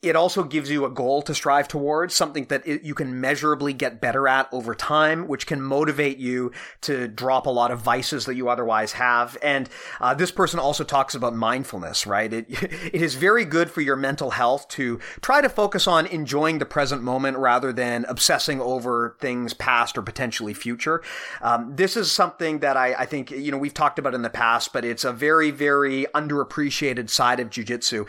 It also gives you a goal to strive towards, something that it, you can measurably get better at over time, which can motivate you to drop a lot of vices that you otherwise have. And uh, this person also talks about mindfulness, right? It, it is very good for your mental health to try to focus on enjoying the present moment rather than obsessing over things past or potentially future. Um, this is something that I, I think, you know, we've talked about in the past, but it's a very, very underappreciated side of jujitsu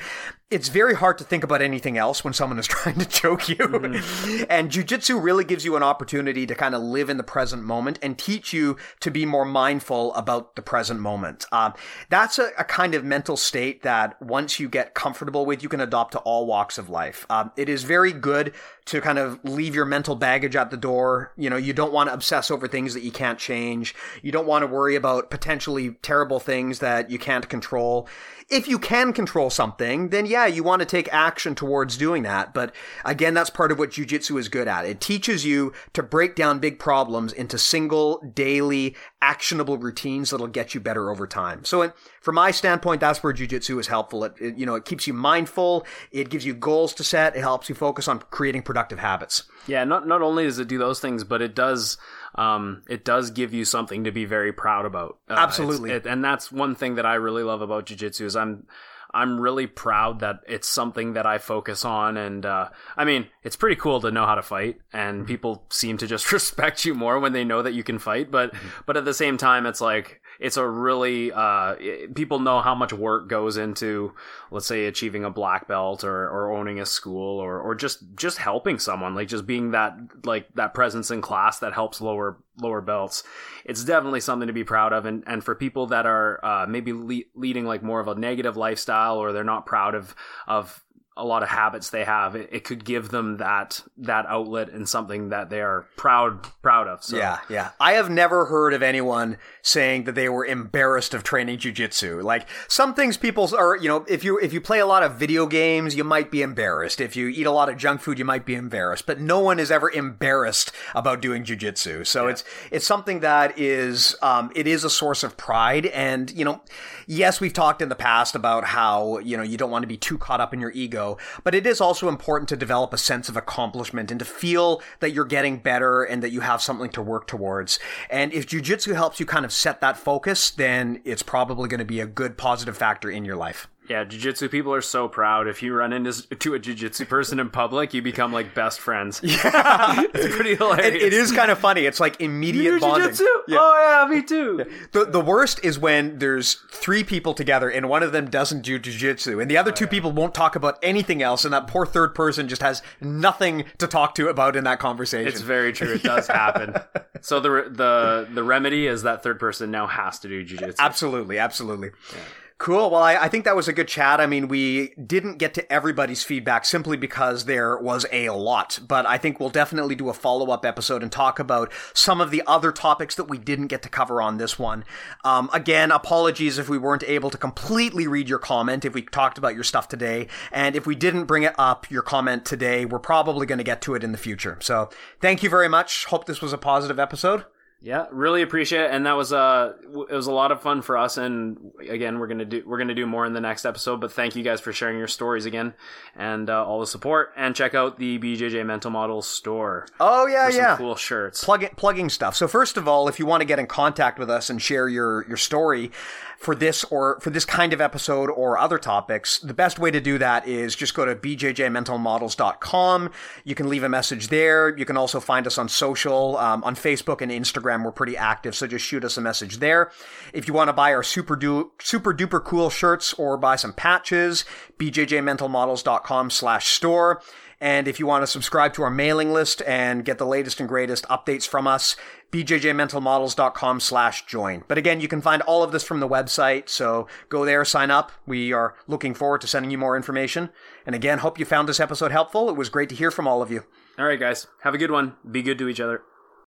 it's very hard to think about anything else when someone is trying to choke you. Mm-hmm. and jujitsu really gives you an opportunity to kind of live in the present moment and teach you to be more mindful about the present moment. Um, that's a, a, kind of mental state that once you get comfortable with, you can adopt to all walks of life. Um, it is very good to kind of leave your mental baggage at the door. You know, you don't want to obsess over things that you can't change. You don't want to worry about potentially terrible things that you can't control. If you can control something, then yeah, you want to take action towards doing that. But again, that's part of what jujitsu is good at. It teaches you to break down big problems into single, daily, actionable routines that'll get you better over time. So, from my standpoint, that's where jujitsu is helpful. It, it, you know, it keeps you mindful. It gives you goals to set. It helps you focus on creating productive habits. Yeah, not not only does it do those things, but it does um, it does give you something to be very proud about. Uh, Absolutely, it, and that's one thing that I really love about jujitsu is I'm I'm really proud that it's something that I focus on. And uh, I mean, it's pretty cool to know how to fight, and mm-hmm. people seem to just respect you more when they know that you can fight. But mm-hmm. but at the same time, it's like it's a really uh, people know how much work goes into let's say achieving a black belt or, or owning a school or, or just just helping someone like just being that like that presence in class that helps lower lower belts. It's definitely something to be proud of and, and for people that are uh, maybe le- leading like more of a negative lifestyle or they're not proud of of a lot of habits they have, it, it, could give them that that outlet and something that they are proud proud of. So. Yeah, yeah. I have never heard of anyone saying that they were embarrassed of training jujitsu. Like some things people are, you know, if you if you play a lot of video games, you might be embarrassed. If you eat a lot of junk food, you might be embarrassed. But no one is ever embarrassed about doing jujitsu. So yeah. it's it's something that is um, it is a source of pride. And you know, yes, we've talked in the past about how you know you don't want to be too caught up in your ego but it is also important to develop a sense of accomplishment and to feel that you're getting better and that you have something to work towards. And if jujitsu helps you kind of set that focus, then it's probably going to be a good positive factor in your life. Yeah, jujitsu people are so proud. If you run into to a jujitsu person in public, you become like best friends. Yeah, it's pretty hilarious. It, it is kind of funny. It's like immediate you bonding. Jiu-jitsu? Yeah. Oh yeah, me too. Yeah. The the worst is when there's three people together and one of them doesn't do jujitsu, and the other oh, two yeah. people won't talk about anything else, and that poor third person just has nothing to talk to about in that conversation. It's very true. It does happen. so the the the remedy is that third person now has to do jujitsu. Absolutely, absolutely. Yeah. Cool. Well, I, I, think that was a good chat. I mean, we didn't get to everybody's feedback simply because there was a lot, but I think we'll definitely do a follow up episode and talk about some of the other topics that we didn't get to cover on this one. Um, again, apologies if we weren't able to completely read your comment if we talked about your stuff today. And if we didn't bring it up, your comment today, we're probably going to get to it in the future. So thank you very much. Hope this was a positive episode. Yeah, really appreciate it, and that was uh it was a lot of fun for us. And again, we're gonna do we're gonna do more in the next episode. But thank you guys for sharing your stories again and uh, all the support. And check out the BJJ Mental Models store. Oh yeah, yeah, cool shirts. Plug plugging stuff. So first of all, if you want to get in contact with us and share your your story, for this or for this kind of episode or other topics, the best way to do that is just go to bjjmentalmodels.com. You can leave a message there. You can also find us on social, um, on Facebook and Instagram. We're pretty active, so just shoot us a message there. If you want to buy our super du- super duper cool shirts or buy some patches, bjjmentalmodels.com slash store. And if you want to subscribe to our mailing list and get the latest and greatest updates from us, bjjmentalmodels.com slash join. But again, you can find all of this from the website, so go there, sign up. We are looking forward to sending you more information. And again, hope you found this episode helpful. It was great to hear from all of you. All right, guys. Have a good one. Be good to each other.